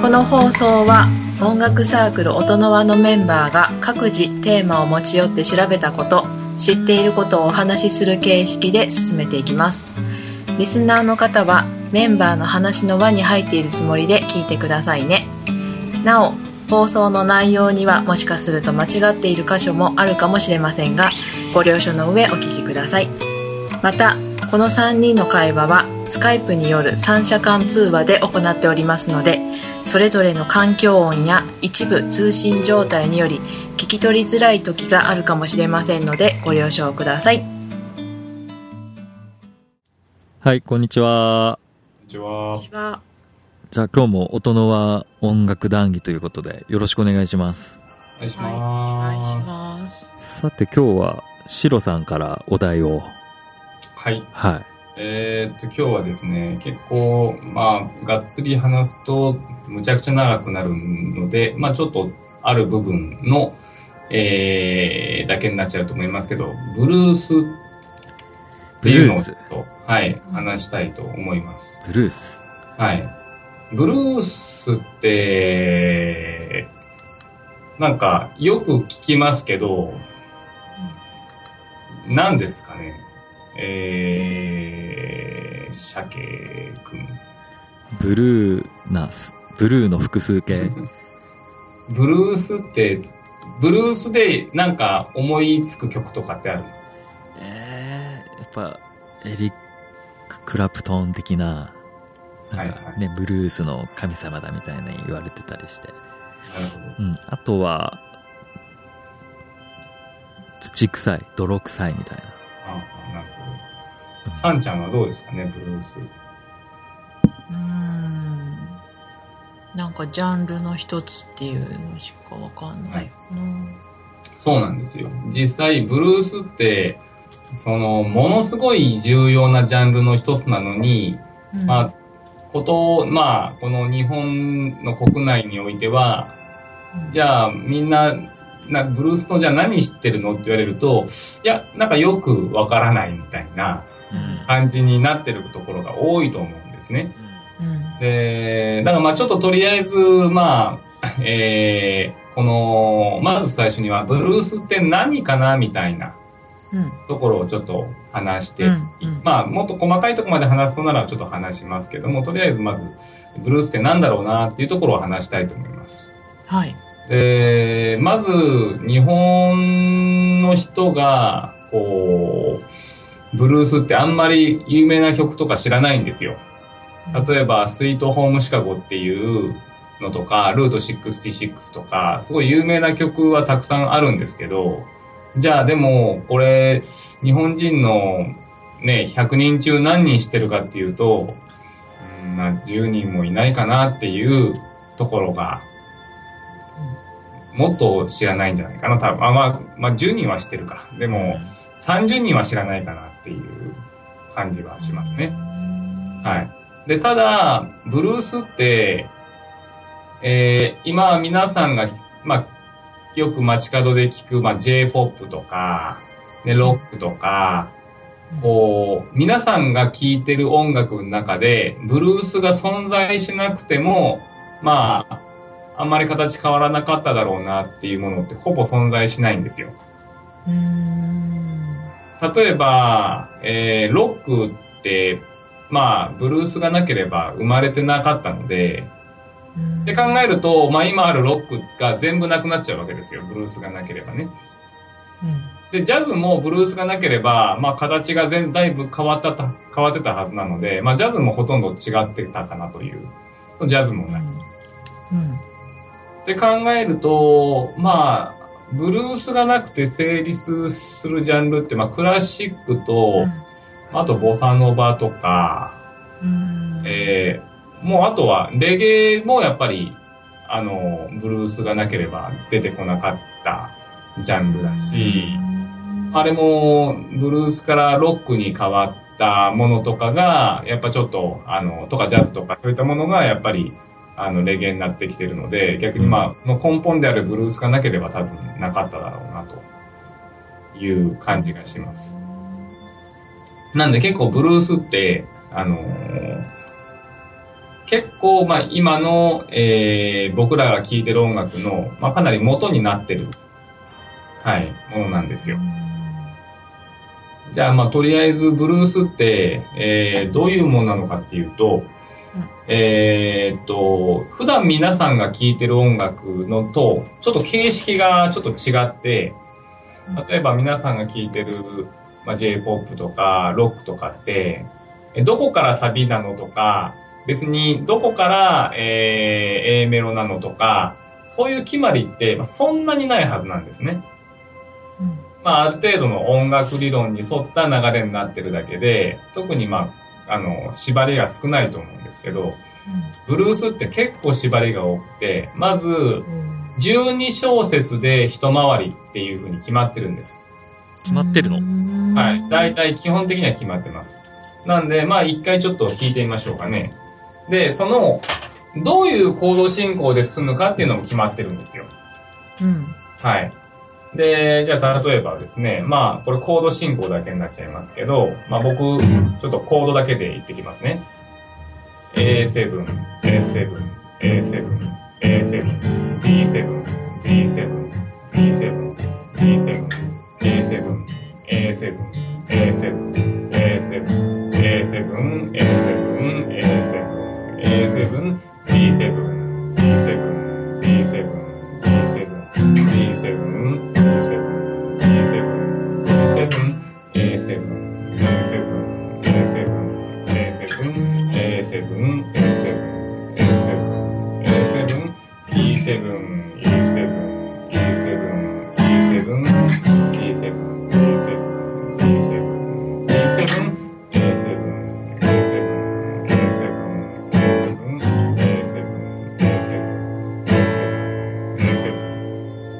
この放送は音楽サークル音の輪のメンバーが各自テーマを持ち寄って調べたこと知っていることをお話しする形式で進めていきます。リスナーの方はメンバーの話の輪に入っているつもりで聞いてくださいね。なお放送の内容にはもしかすると間違っている箇所もあるかもしれませんがご了承の上お聞きください。またこの3人の会話はスカイプによる三者間通話で行っておりますのでそれぞれの環境音や一部通信状態により聞き取りづらい時があるかもしれませんのでご了承くださいはい、こんにちは。こんにちは。じゃあ今日も音のは音楽談義ということでよろしくお願いします。お願いしはいおます。願いしますさて今日はシロさんからお題を。はい。はい。えーっと、今日はですね、結構、まあ、がっつり話すと、むちゃくちゃ長くなるので、まあ、ちょっと、ある部分の、えー、だけになっちゃうと思いますけど、ブルースっていうのをちょっと、はい、話したいと思います。ブルース？はい。ブルースって、なんか、よく聞きますけど、何ですかね？えー、鮭くん。ブルーなす、ブルーの複数形。ブルースって、ブルースでなんか思いつく曲とかってあるえー、やっぱエリック・クラプトン的な、なんかはいね、ブルースの神様だみたいに言われてたりして。なるほど。うん。あとは、土臭い、泥臭いみたいな。ああ、なるほど。サンちゃんはどうですかね、ブルース。うーんなんかジャンルの一つっていうのしかわかんない、うんそうなんですよ。実際、ブルースって、その、ものすごい重要なジャンルの一つなのに、うんまあ、こと、まあ、この日本の国内においては、じゃあ、みんな、な、ブルースのじゃあ何知ってるのって言われると、いや、なんかよくわからないみたいなうん感じになってるところが多いと思うんですね。うん。で、だからまあちょっととりあえず、まあ、えー、この、まず最初には、ブルースって何かなみたいなうん。ところをちょっと話して、うん。うんまあもっと細かいところまで話すとならちょっと話しますけども、とりあえずまず、ブルースって何だろうなっていうところを話したいと思います。はい。で、まず、日本の人が、こう、ブルースってあんまり有名な曲とか知らないんですよ。例えば、スイートホームシカゴっていうのとか、ルート66とか、すごい有名な曲はたくさんあるんですけど、じゃあでも、これ、日本人のね、100人中何人知ってるかっていうと、うんまあ、10人もいないかなっていうところが、もっと知らないんじゃないかな、多分。あ、まあ、まあ、10人は知ってるか。でも、30人は知らないかなっていう感じはしますね。はい。で、ただ、ブルースって、えー、今皆さんが、まあ、よく街角で聞く、まあ、J-POP とか、ね、ロックとか、こう、皆さんが聴いてる音楽の中で、ブルースが存在しなくても、まあ、あんまり形変わらなかっただろうなっていうものってほぼ存在しないんですよ。例えば、えー、ロックって、まあ、ブルースがなければ生まれてなかったので、うんで考えると、まあ今あるロックが全部なくなっちゃうわけですよ。ブルースがなければね。で、ジャズもブルースがなければ、まあ形が全だいぶ変わったた、変わってたはずなので、まあジャズもほとんど違ってたかなという。ジャズもない。うんうんって考えると、まあ、ブルースがなくて成立するジャンルって、まあクラシックと、あとボサノバとか、うん。えーもうあとはレゲエもやっぱり、あの、ブルースがなければ出てこなかったジャンルだし、あれもブルースからロックに変わったものとかが、やっぱちょっと、あの、とかジャズとかそういったものがやっぱり、あの、レゲエになってきてるので、逆にまあ、その根本であるブルースがなければ多分なかっただろうな、という感じがします。なんで結構ブルースって、あのー結構、まあ、今の、えー、僕らが聴いてる音楽の、まあ、かなり元になってる、はい、ものなんですよ。じゃあ、まあ、とりあえず、ブルースって、えー、どういうものなのかっていうと、えーっと、普段皆さんが聴いてる音楽のと、ちょっと形式がちょっと違って、例えば皆さんが聴いてる、まあ、J-POP とか、ロックとかって、えどこからサビなのとか、別にどこから、えー A メロなのとか、そういう決まりって、まあ、そんなにないはずなんですね。まあ、ある程度の音楽理論に沿った流れになってるだけで、特にまあ、あの、縛りが少ないと思うんですけど、ブルースって結構縛りが多くて、まず、12小節で一回りっていう風に決まってるんです。決まってるの？はい。大体基本的には決まってます。なんで、まあ一回ちょっと聞いてみましょうかね。で、その、どういう行動進行で進むかっていうのも決まってるんですよ。うん。はい。で、じゃあ例えばですね、まあこれコード進行だけになっちゃいますけど、まあ僕、ちょっとコードだけで言ってきますね。A7、A7、A7、A7、B7、B7、B7、B7、A7、A7、A7、A7、A7、A7、A7、A7、B7、B7、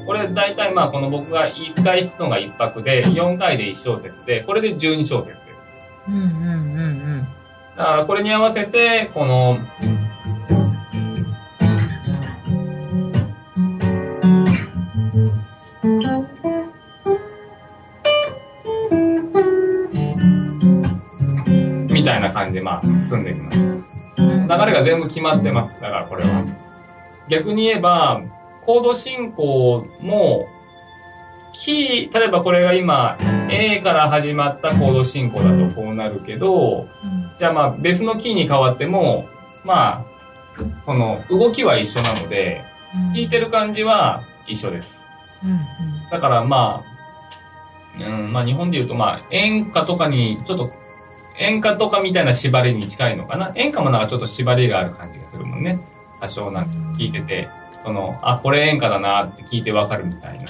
これ大体まあこの僕が1回弾くのが1拍で4回で1小節でこれで12小節です。うんうんうんだからこれに合わせてこのでまあ進んでいきます。うん。流れが全部決まってます。だからこれは。逆に言えば、コード進行も、キー、例えばこれが今、A から始まったコード進行だとこうなるけど、じゃあまあ別のキーに変わっても、まあ、その動きは一緒なので、うん弾いてる感じは一緒です。だからまあ、うん、まあ日本で言うとまあ演歌とかにちょっと演歌とかみたいな縛りに近いのかな？演歌もなんかちょっと縛りがある感じがするもんね。多少なんか聞いてて、その、あ、これ演歌だなって聞いてわかるみたいな。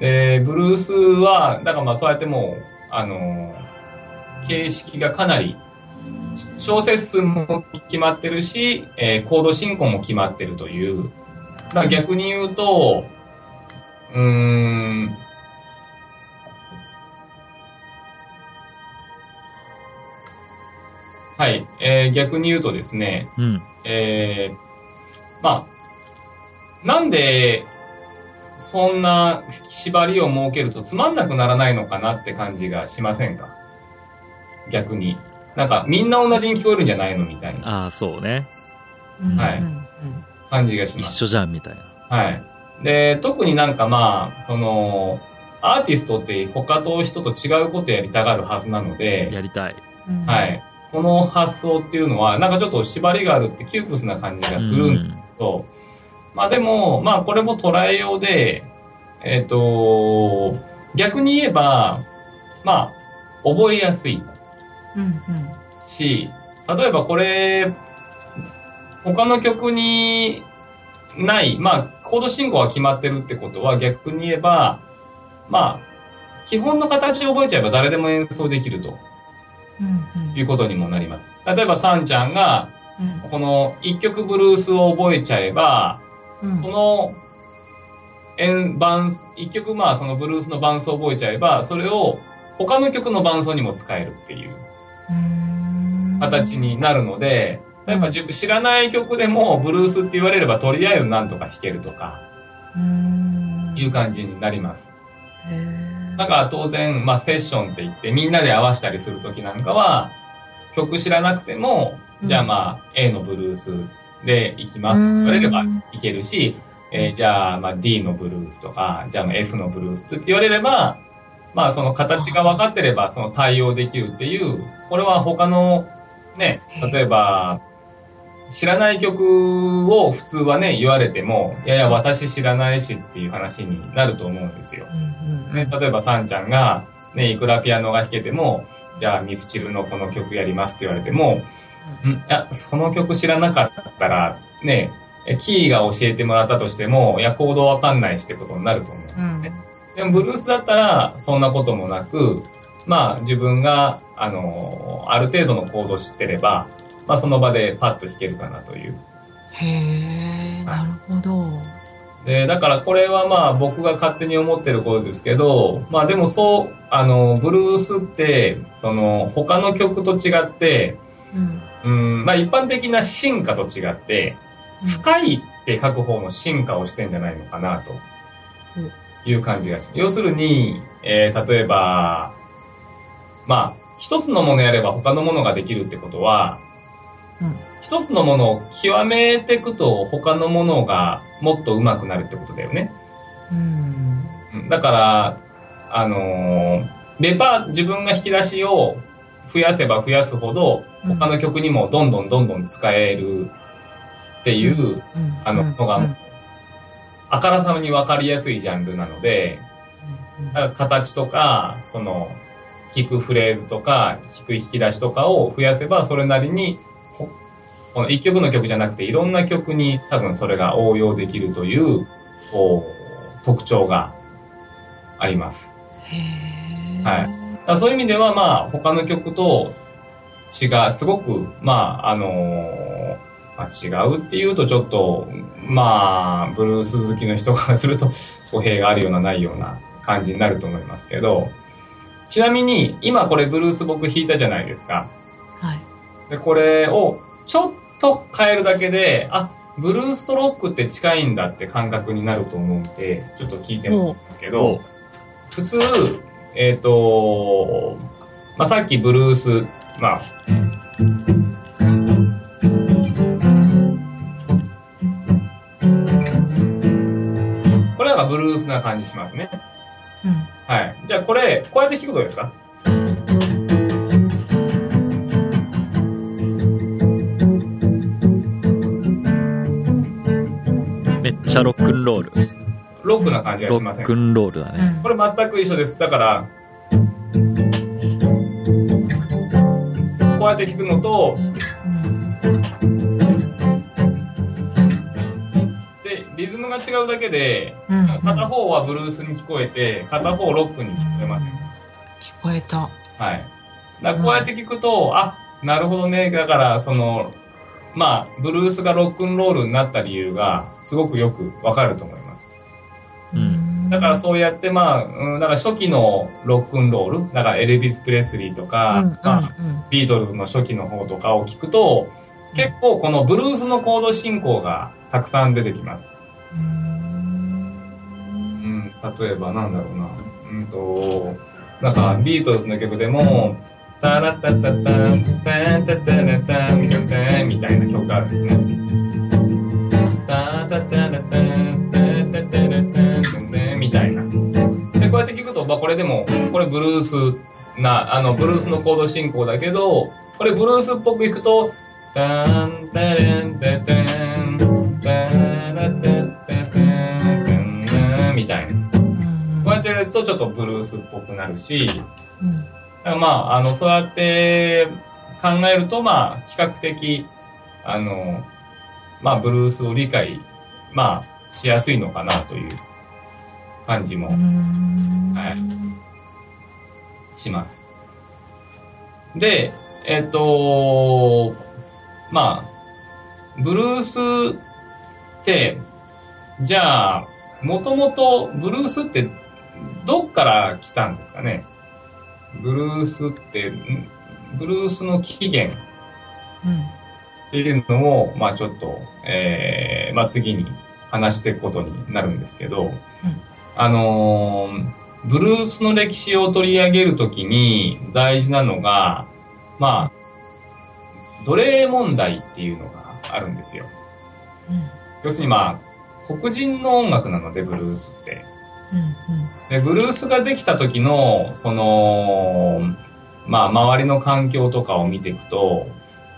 で、ブルースは、だからまあそうやってもう、あのー形式がかなり、小節数も決まってるし、えーコード進行も決まってるという。だから逆に言うと、うーん、はい、えー逆に言うとですね、うん。えーまあ、なんで、そんな縛りを設けるとつまんなくならないのかなって感じがしませんか？逆に。なんか、みんな同じに聞こえるんじゃないのみたいなああ、そうね。うん。はいうん感じがします。一緒じゃん、みたいな。はい。で、特になんかまあ、その、アーティストって他と人と違うことやりたがるはずなので、やりたい。うんはい。この発想っていうのは、なんかちょっと縛りがあるって窮屈な感じがするんですけど、まあでも、まあこれも捉えようで、えっ、と、逆に言えば、まあ、覚えやすい。うんうん。し、例えばこれ、他の曲にない、まあ、コード進行が決まってるってことは逆に言えば、まあ、基本の形を覚えちゃえば誰でも演奏できると。うんうんいうことにもなります。例えば、サンちゃんが、うん。この一曲ブルースを覚えちゃえば、うん。その、演伴奏一曲まあそのブルースの伴奏を覚えちゃえば、それを他の曲の伴奏にも使えるっていううん。形になるので、やっぱ自分知らない曲でもブルースって言われればとりあえずなんとか弾けるとかうん。いう感じになります。だから当然、まあセッションって言ってみんなで合わせたりするときなんかは、曲知らなくても、じゃあまあ A のブルースで行きます言われればいけるし、えーじゃあまあ D のブルースとか、じゃあ F のブルースって言われれば、まあその形が分かってればその対応できるっていう、これは他のね、例えば、知らない曲を普通はね、言われても、いやいや、私知らないしっていう話になると思うんですよ。ね、例えば、さんちゃんが、ね、いくらピアノが弾けても、じゃあ、ミスチルのこの曲やりますって言われても、んいや、その曲知らなかったら、ね、えキーが教えてもらったとしても、いや、コードわかんないしってことになると思うんですうんね。でも、ブルースだったら、そんなこともなく、まあ、自分が、あのある程度のコードを知ってれば、まあ、その場でパッと弾けるかなという。へえなるほど。で、だからこれはまあ僕が勝手に思ってることですけど、まあでもそう、あの、ブルースって、その、他の曲と違って、うん。うん、まあ一般的な進化と違って、深いって書く方の進化をしてんじゃないのかなという感じがします。要するに、えー例えば、まあ、一つのものやれば他のものができるってことは、うん一つのものを極めていくと他のものがもっと上手くなるってことだよね。うん。うんだから、あのーレパー、自分が引き出しを増やせば増やすほど、うん。他の曲にもどんどんどんどん使えるっていう、うん。あの、のが、うんあからさまにわかりやすいジャンルなので、形とか、その、弾くフレーズとか、弾く引き出しとかを増やせば、それなりに、ほこの一曲の曲じゃなくて、いろんな曲に多分それが応用できるという、こう、特徴があります。はいだそういう意味では、まあ、他の曲と違う、すごく、まあ、あのーまあ、違うっていうとちょっと、まあ、ブルース好きの人からすると語弊があるようなないような感じになると思いますけど、ちなみに、今これブルース僕弾いたじゃないですか。はいで、これをちょっと変えるだけで、あ、ブルースとロックって近いんだって感覚になると思うんで、ちょっと聞いてみるんですけど、普通、えっ、と、まあ、さっきブルース、まあ、これなんかブルースな感じしますね。うんはい。じゃあこれ、こうやって聞くとどうですか？めっちゃロックンロール。ロックな感じがロしませんックンロールだね。これ全く一緒です。だから、こうやって聞くのと、で、リズムが違うだけで、うんうん片方はブルースに聞こえて、片方ロックに聞こえます。聞こえたはい。だからこうやって聞くと、あ、なるほどね。だから、その、まあ、ブルースがロックンロールになった理由が、すごくよくわかると思います。うんだからそうやって、まあ、うん、だから初期のロックンロール、だからエルビス・プレスリーとか、うんうんまあ、ビートルズの初期の方とかを聞くと、結構このブルースのコード進行がたくさん出てきます。うんうん、例えばなんだろうな。うんと、なんかビートルズの曲でも、タラタタタン、タンタタラタン、タンタンみたいな曲があるんですね。タタタラタン、タタタラタン、タンタンみたいな。で、こうやって聞くと、まあこれでも、これブルースな、あの、ブルースのコード進行だけど、これブルースっぽくいくと、タンタレンタタン、タラタタタン、タンタンみたいな。こうやってやるとちょっとブルースっぽくなるし、だからまあ、あの、そうやって考えると、まあ、比較的、あの、まあ、ブルースを理解、まあ、しやすいのかなという感じもはい。します。で、えっと、まあ、ブルースって、じゃあ、もともとブルースってどっから来たんですかね？ブルースって、んブルースの起源っていうのを、まあちょっと、えー、まあ次に話していくことになるんですけど、あのーブルースの歴史を取り上げるときに大事なのが、まあ、奴隷問題っていうのがあるんですよ。うん要するにまあ、黒人の音楽なので、ブルースって。うんで、ブルースができた時の、その、まあ、周りの環境とかを見ていくと、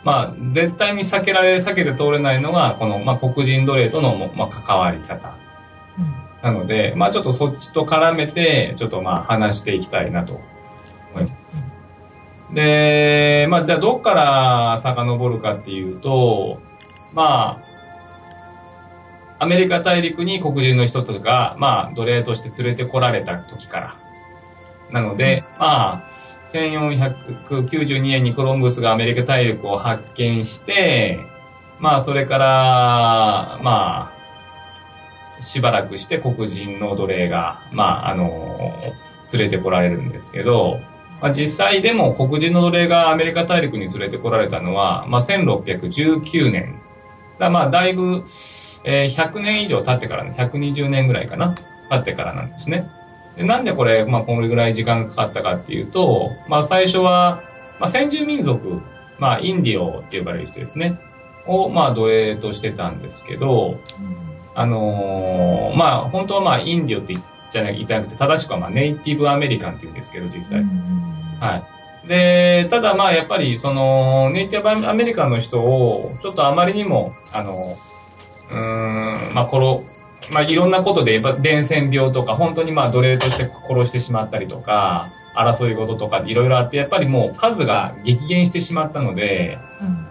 まあ、絶対に避けられ、避けて通れないのが、この、まあ、黒人奴隷との、まあ、関わり方。うんなので、まあ、ちょっとそっちと絡めて、ちょっとまあ、話していきたいなと思います。で、まあ、じゃあ、どっから遡るかっていうと、まあ、アメリカ大陸に黒人の人とか、まあ、奴隷として連れてこられた時から。なので、まあ、1492年にコロンブスがアメリカ大陸を発見して、まあ、それから、まあ、しばらくして黒人の奴隷が、まあ、あの、連れてこられるんですけど、まあ、実際でも黒人の奴隷がアメリカ大陸に連れてこられたのは、まあ、1619年。だまあ、だいぶ、えー100年以上経ってからね、120年ぐらいかな、経ってからなんですね。でなんでこれ、まあ、これぐらい時間がかかったかっていうと、まあ、最初は、まあ、先住民族、まあ、インディオって呼ばれる人ですね、を、まあ、奴隷としてたんですけど、あのーまあ、本当はまあ、インディオって言っちゃな言いたなくて、正しくはまあ、ネイティブアメリカンって言うんですけど、実際。はい。で、ただまあやっぱりそのネイティブアメリカンの人をちょっとあまりにも、あの、うーん、まあこの、まあいろんなことでやっぱ伝染病とか本当にまあ奴隷として殺してしまったりとか、争い事とかいろいろあって、やっぱりもう数が激減してしまったので、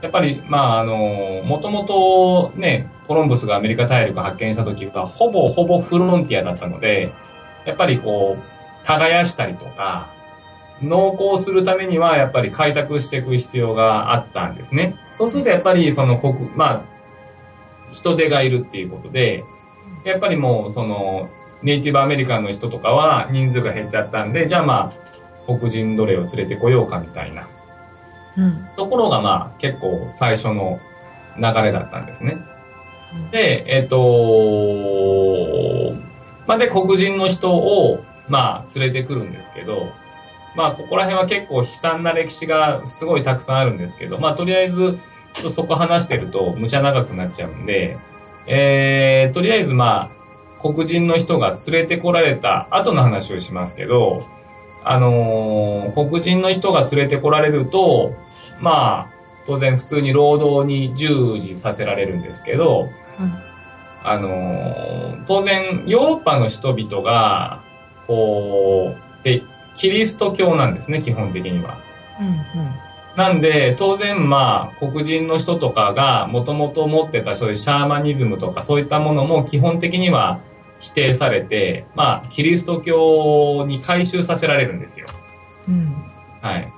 やっぱり、まあ、あの、もともとね、コロンブスがアメリカ大陸を発見した時は、ほぼほぼフロンティアだったので、やっぱりこう、耕したりとか、農耕するためには、やっぱり開拓していく必要があったんですね。そうすると、やっぱり、その、国、まあ、人手がいるっていうことで、やっぱりもう、その、ネイティブアメリカンの人とかは人数が減っちゃったんで、じゃあまあ、黒人奴隷を連れてこようかみたいな。うんところがまあ結構最初の流れだったんですね。で、えっ、とまあで黒人の人をまあ連れてくるんですけど、まあここら辺は結構悲惨な歴史がすごいたくさんあるんですけど、まあとりあえずちょっとそこ話してると無茶長くなっちゃうんで、えー、とりあえずまあ黒人の人が連れてこられた後の話をしますけど、あのー黒人の人が連れてこられると、まあ、当然普通に労働に従事させられるんですけど、うんあのー当然ヨーロッパの人々が、こう、で、キリスト教なんですね、基本的には。なんで、当然まあ、黒人の人とかがもともと持ってたそういうシャーマニズムとかそういったものも基本的には否定されて、まあ、キリスト教に改宗させられるんですよ。うんはい。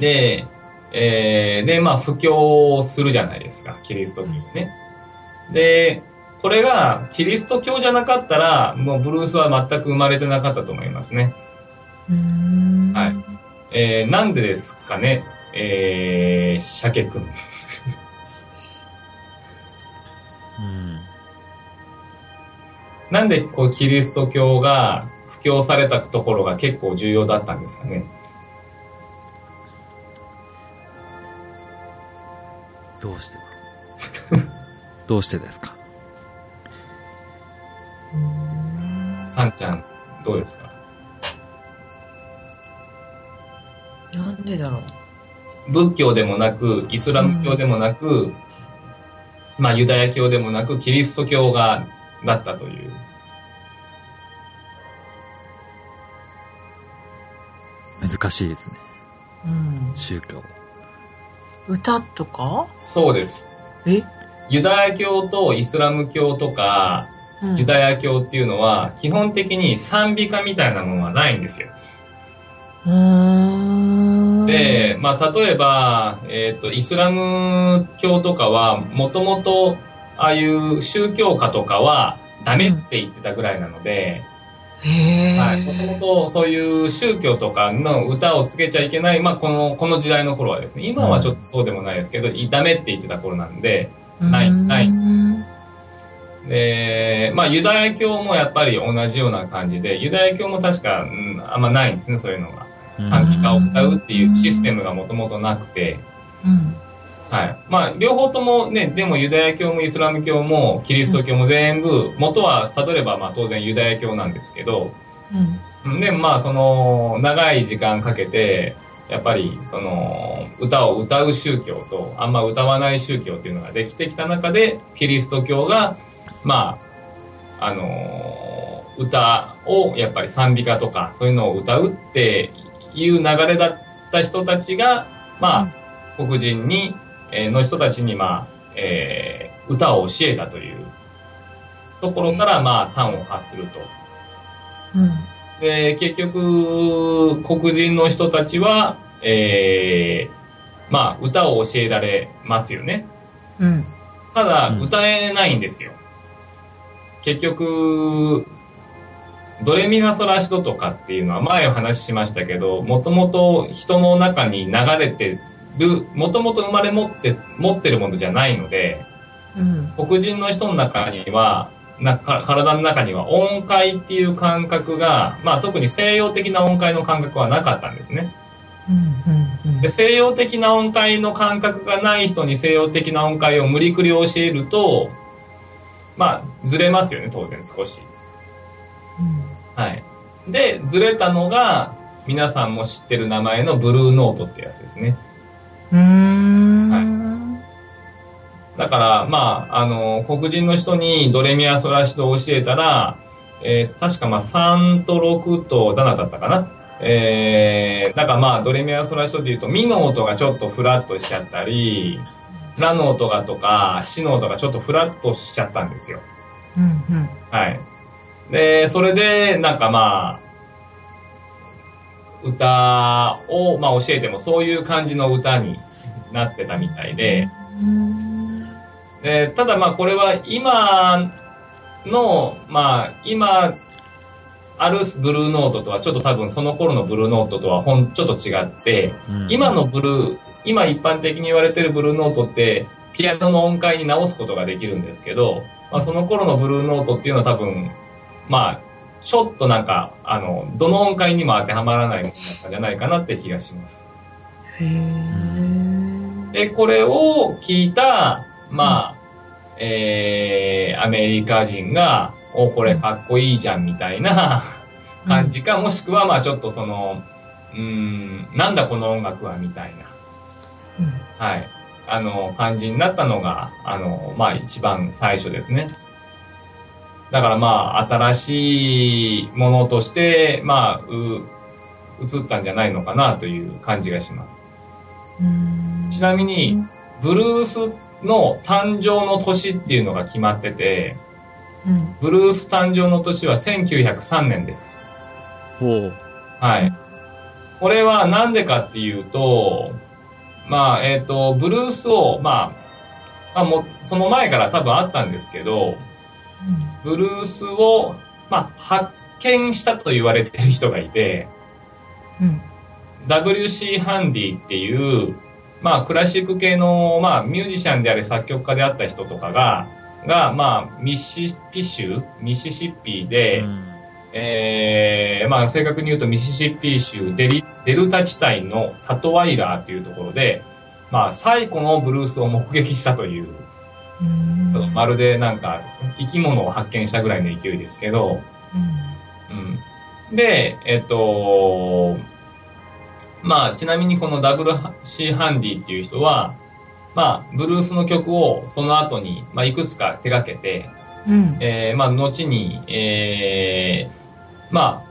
で、えー、で、まあ、布教するじゃないですか、キリスト教ね。で、これが、キリスト教じゃなかったら、もうブルースは全く生まれてなかったと思いますね。うんはいえー、なんでですかね、えー、鮭くん。うん。なんで、こう、キリスト教が布教されたところが結構重要だったんですかね？どうして？どうしてですか？さんちゃん、どうですか？なんでだろう？仏教でもなく、イスラム教でもなく、まあユダヤ教でもなく、キリスト教が、だったという。難しいですね。うん宗教。歌とか？そうです。え？ユダヤ教とイスラム教とか、うんユダヤ教っていうのは、基本的に賛美歌みたいなものはないんですよ。うーんで、まあ、例えば、えっ、と、イスラム教とかは、もともと、ああいう宗教歌とかは、ダメって言ってたぐらいなので。もともとそういう宗教とかの歌をつけちゃいけない、まあ、この、この時代の頃はですね、今はちょっとそうでもないですけど、いダメって言ってた頃なんで、ないない。うんで、まあ、ユダヤ教もやっぱり同じような感じで、ユダヤ教も確か、うん、あんまないんですね、そういうのが。賛美歌を歌うっていうシステムがもともとなくて、うん。はい。まあ、両方ともね、でもユダヤ教もイスラム教もキリスト教も全部、元は、例えばまあ当然ユダヤ教なんですけど、うん。でもまあ、その、長い時間かけて、やっぱり、その、歌を歌う宗教と、あんま歌わない宗教っていうのができてきた中で、キリスト教が、まあ、あのー歌を、やっぱり賛美歌とか、そういうのを歌うっていう流れだった人たちが、まあ、黒人に、えーの人たちに、まあ、えー歌を教えたというところから、まあ、端を発すると。うん。で、結局、黒人の人たちは、えーまあ、歌を教えられますよね。うん。ただ、うん歌えないんですよ。結局、ドレミファソラシドとかっていうのは前お話ししましたけど、もともと人の中に流れてる、もともと生まれ持って、持ってるものじゃないので、うん。黒人の人の中には、なか体の中には音階っていう感覚が、まあ特に西洋的な音階の感覚はなかったんですね。うん。うん。で西洋的な音階の感覚がない人に西洋的な音階を無理くり教えると、まあずれますよね、当然少し。はい。で、ずれたのが、皆さんも知ってる名前のブルーノートってやつですね。うん。はいうん。だから、まあ、あの、黒人の人にドレミアソラシドを教えたら、えー確かまあ3と6と7だったかな。えー、だからまあドレミアソラシドで言うとミの音がちょっとフラッとしちゃったり、ラの音がとか、シの音がちょっとフラッとしちゃったんですよ。うん。うん。はい。で、それで、なんかまあ、歌を、まあ教えてもそういう感じの歌になってたみたいで、うん。でただまあこれは今の、まあ今あるブルーノートとはちょっと多分その頃のブルーノートとはほんちょっと違って、うん今のブルー、今一般的に言われてるブルーノートってピアノの音階に直すことができるんですけど、まあその頃のブルーノートっていうのは多分、まあちょっとなんか、あの、どの音階にも当てはまらないものだったんじゃないかなって気がします。で、これを聞いた、まあ、えー、アメリカ人が、お、これかっこいいじゃんみたいな感じか、もしくは、まあちょっとその、うーん、なんだこの音楽はみたいな、はい、あの、感じになったのが、あの、まあ一番最初ですね。だからまあ、新しいものとして、まあ、う、映ったんじゃないのかなという感じがします。うん。ちなみに、ブルースの誕生の年っていうのが決まってて、うん。ブルース誕生の年は1903年です。ほう。はい。これはなんでかっていうと、まあ、えっ、と、ブルースを、まあ、まあ、もう、その前から多分あったんですけど、ブルースを、まあ、発見したと言われてる人がいて、うん。WC ハンディっていう、まあ、クラシック系の、まあ、ミュージシャンであれ作曲家であった人とかが、が、まあ、ミシシッピ州、ミシシッピで、うんえー、まあ、正確に言うとミシシッピ州デリデルタ地帯のタトワイラーというところで、まあ、最古のブルースを目撃したという、まるでなんか、生き物を発見したぐらいの勢いですけど、うん。で、えっと、まあ、ちなみにこの WC ハンディっていう人は、まあ、ブルースの曲をその後に、まあ、いくつか手掛けて、うん。えー、まあ、後に、えー、まあ、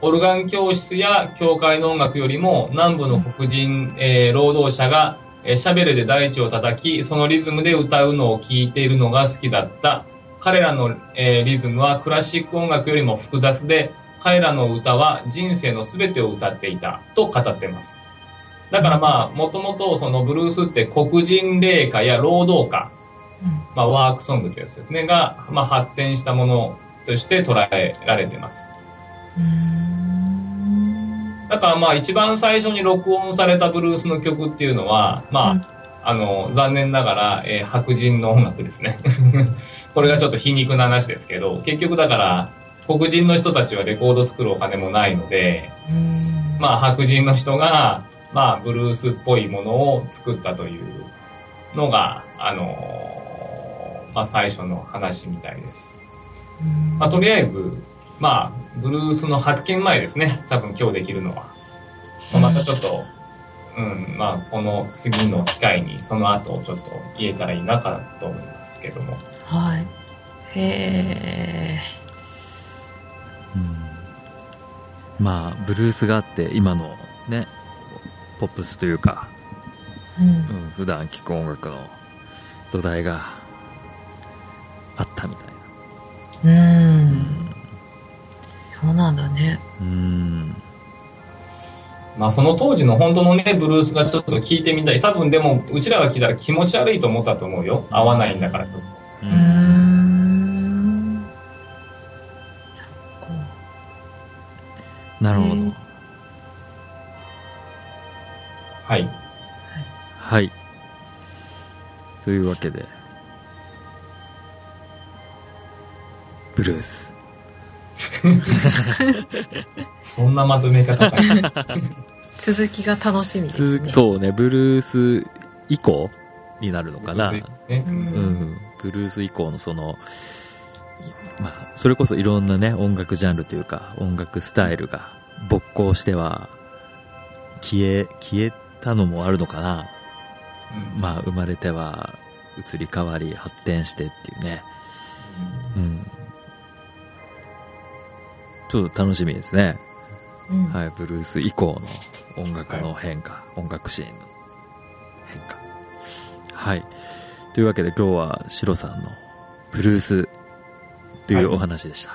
オルガン教室や教会の音楽よりも南部の黒人、えー労働者が、えーシャベルで大地を叩き、そのリズムで歌うのを聴いているのが好きだった。彼らの、えーリズムはクラシック音楽よりも複雑で、彼らの歌は人生の全てを歌っていたと語ってます。だからまあ、もともとそのブルースって黒人霊歌や労働歌、まあ、ワークソングってやつですね、が、まあ、発展したものとして捉えられてます。うん。だからまあ、一番最初に録音されたブルースの曲っていうのは、まあ、うんあの、残念ながら、えー白人の音楽ですね。これがちょっと皮肉な話ですけど、結局だから、黒人の人たちはレコード作るお金もないので、うん。まあ、白人の人が、まあ、ブルースっぽいものを作ったというのが、あのーまあ、最初の話みたいです。まあ、とりあえず、まあ、ブルースの発見前ですね。多分今日できるのは。まあ、またちょっと、うん、まあ、この次の機会に、その後をちょっと言えたらいいなかなと思いますけども。はい。へえ。うんまあブルースがあって今のねポップスというか、うんうん、普段聴く音楽の土台があったみたいなうん。そうなんだね。うんまあ、その当時の本当のね、ブルースがちょっと聞いてみたい。多分でも、うちらが聞いたら気持ち悪いと思ったと思うよ。合わないんだから、ちょっと。ううーん。こなるほど、うんはい。はいというわけでブルースそんなまとめ方か。う続きが楽しみですね。そうねブルース以降になるのかな、ねううんん、ブルース以降のその、まあ、それこそいろんなね、音楽ジャンルというか、音楽スタイルが勃興しては、消え、消えたのもあるのかな。うんまあ、生まれては、移り変わり、発展してっていうね。うん。ちょっと楽しみですね。うんはい、ブルース以降の音楽の変化、音楽シーンの変化。はい。というわけで今日はシロさんのブルースというお話でした。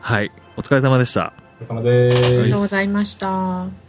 はい、お疲れ様でした。お疲れ様です。ありがとうございました。